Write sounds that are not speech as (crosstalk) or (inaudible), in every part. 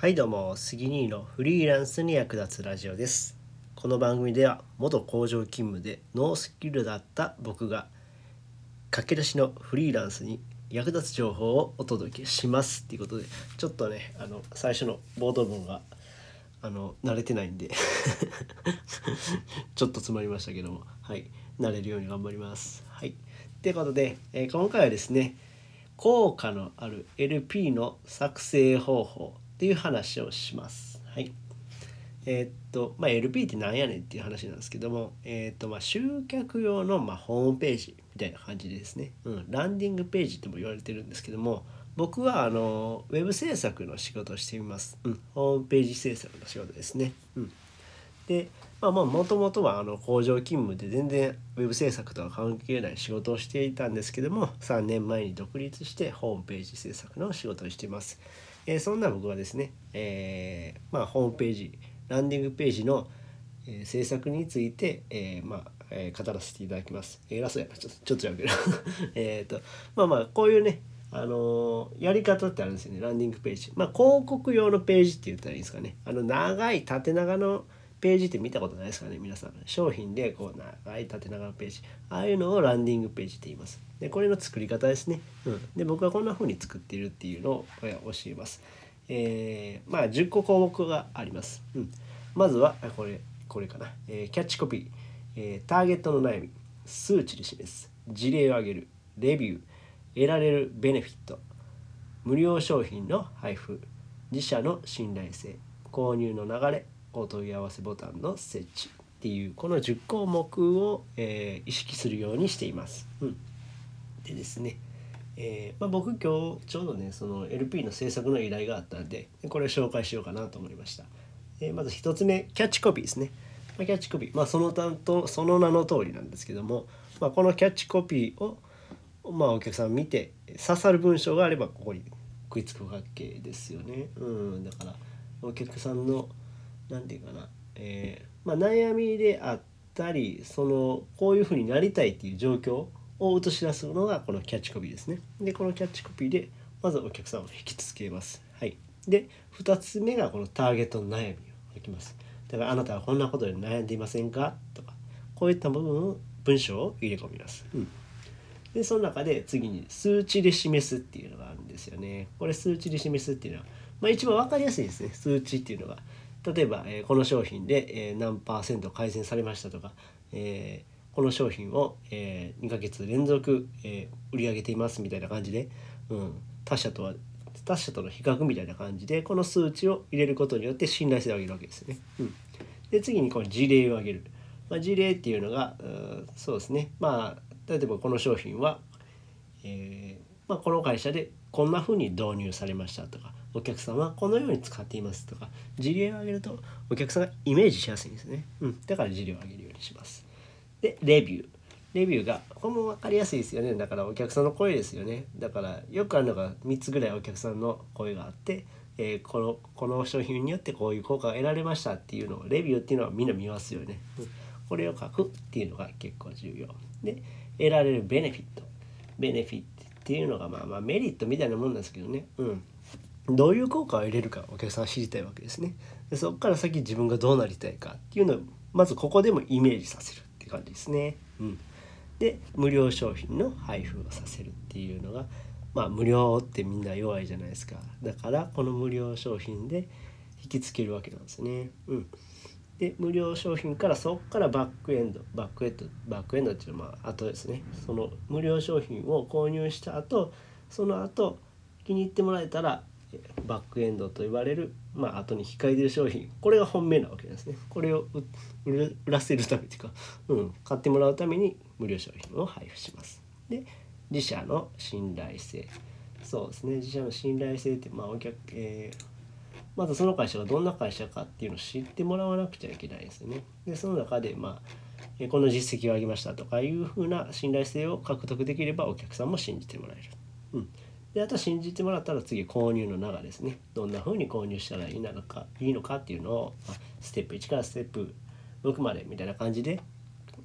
はいどうも杉兄のフリーランスに役立つラジオです。この番組では元工場勤務でノースキルだった僕が駆け出しのフリーランスに役立つ情報をお届けしますっていうことでちょっとねあの最初の冒頭文があの慣れてないんで (laughs) ちょっと詰まりましたけどもはい慣れるように頑張ります。はい。ということで、えー今回はですね効果のある LP の作成方法っていう話をします。はい。えーっと、まあ、LP ってなんやねんっていう話なんですけども、えーっと、まあ、集客用の、まあ、ホームページみたいな感じですね、うん、ランディングページとも言われてるんですけども、僕は、あの、ウェブ制作の仕事をしています。うん、ホームページ制作の仕事ですね。うん。でまあまあもともとはあの工場勤務で全然ウェブ制作とは関係ない仕事をしていたんですけども3年前に独立してホームページ制作の仕事をしています。えーそんな僕はですね、えーまあ、ホームページランディングページの、えー制作について、えまあえ語らせていただきます。偉そうやなちょっとちょっとやけど (laughs) えっとまあまあこういうねあのやり方ってあるんですよねランディングページ。まあ広告用のページって言ったらいいんですかね。あの長い縦長のページって見たことないですかね皆さん。商品でこう長い縦長のページ。ああいうのをランディングページって言います。でこれの作り方ですね、うん、で僕はこんな風に作っているっていうのを教えます。えーまあ10個項目があります、うん、まずはこれこれかな、えーキャッチコピー、えーターゲットの悩み。数値で示す。事例を挙げる。レビュー。得られるベネフィット。無料商品の配布。自社の信頼性。購入の流れ。お問い合わせボタンの設置っていうこの10項目を、えー意識するようにしています。うん、でですね、えーまあ、僕今日ちょうどねその LP の制作の依頼があったんでこれを紹介しようかなと思いました。えーまず1つ目キャッチコピーですね。まあ、キャッチコピー、まあ、その担当その名の通りなんですけども、まあ、このキャッチコピーをまあ、お客さん見て刺さる文章があればここに食いつくわけですよね。うん、だからお客さんの何て言うかな、えーまあ、悩みであったりそのこういうふうになりたいっていう状況を映し出すのがこのキャッチコピーですね。でこのキャッチコピーでまずお客さんを引きつけます。はい、で2つ目がこのターゲットの悩みを書きます。だからあなたはこんなことで悩んでいませんか？とかこういった部分を文章を入れ込みます。うんでその中で次に数値で示すっていうのがあるんですよね。これ数値で示すっていうのは、まあ、一番分かりやすいですね数値っていうのが。例えば、えーこの商品で、えー何パーセント改善されましたとか、えーこの商品を、え2ヶ月連続、えー売り上げていますみたいな感じで、うん、他社とは他社との比較みたいな感じでこの数値を入れることによって信頼性を上げるわけですよね。うん、で次にこの事例を挙げる。まあ、事例っていうのがうそうですねまあ例えばこの商品は、えーまあ、この会社でこんな風に導入されましたとかお客さんはこのように使っていますとか事例を挙げるとお客さんがイメージしやすいんですね、うん、だから事例を挙げるようにします。でレビュー。レビューがこれも分かりやすいですよね。だからお客さんの声ですよね。だからよくあるのが3つぐらいお客さんの声があって、えーこのこの商品によってこういう効果が得られましたっていうのをレビューっていうのはみんな見ますよね、これを書くっていうのが結構重要。で得られるベネフィット。ベネフィットっていうのがまあまあメリットみたいなもんなんですけどね。うん。どういう効果を入れるかお客さん知りたいわけですね。でそこから先自分がどうなりたいかっていうのをまずここでもイメージさせるって感じですね。うん。で無料商品の配布をさせるっていうのがまあ無料ってみんな弱いじゃないですか。だからこの無料商品で引きつけるわけなんですね。うん。で無料商品からそこからバックエンドバックエンドバックエンドっていうのはまあ後ですね。その無料商品を購入した後その後気に入ってもらえたらバックエンドと言われるまあ後に控えてる商品。これが本命なわけですね。これを売らせるためっていうか、うん、買ってもらうために無料商品を配布します。で自社の信頼性。そうですね。自社の信頼性ってまあお客、えーまずその会社がどんな会社かっていうのを知ってもらわなくちゃいけないですよね。でその中で、まあ、えこの実績を上げましたとかいうふうな信頼性を獲得できればお客さんも信じてもらえる。うん、であと信じてもらったら次購入の流ですね。どんなふうに購入したらいいのかいいのかっていうのを、ステップ1からステップ6までみたいな感じで、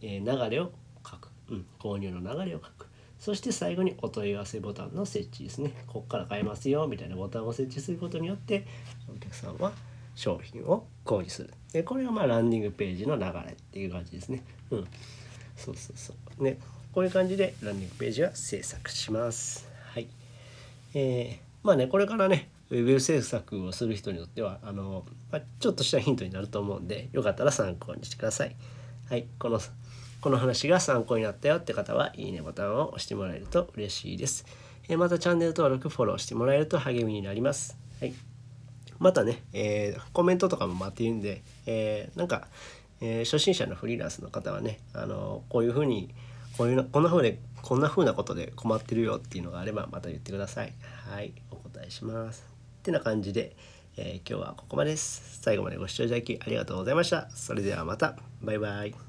えー流れを書く、うん、購入の流れを書く。そして最後にお問い合わせボタンの設置ですね。ここから買えますよみたいなボタンを設置することによってお客さんは商品を購入する。でこれがまあランディングページの流れっていう感じですね。うん。そうそうそう。ね。こういう感じでランディングページは制作します。えー、まあねこれからねウェブ制作をする人にとってはあの、まあ、ちょっとしたヒントになると思うんでよかったら参考にしてくださいはいこのこの話が参考になったよって方はいいねボタンを押してもらえると嬉しいです。えまたチャンネル登録、フォローしてもらえると励みになります。はい。またね、えー、コメントとかも待っているんで、えー、なんか、え、初心者のフリーランスの方はね、あのこういうふうに、こういうのこんなふうで、こんな風なことで困ってるよっていうのがあればまた言ってください。はい、お答えします。ってな感じで、え今日はここまでです。最後までご視聴いただきありがとうございました。それではまた。バイバイ。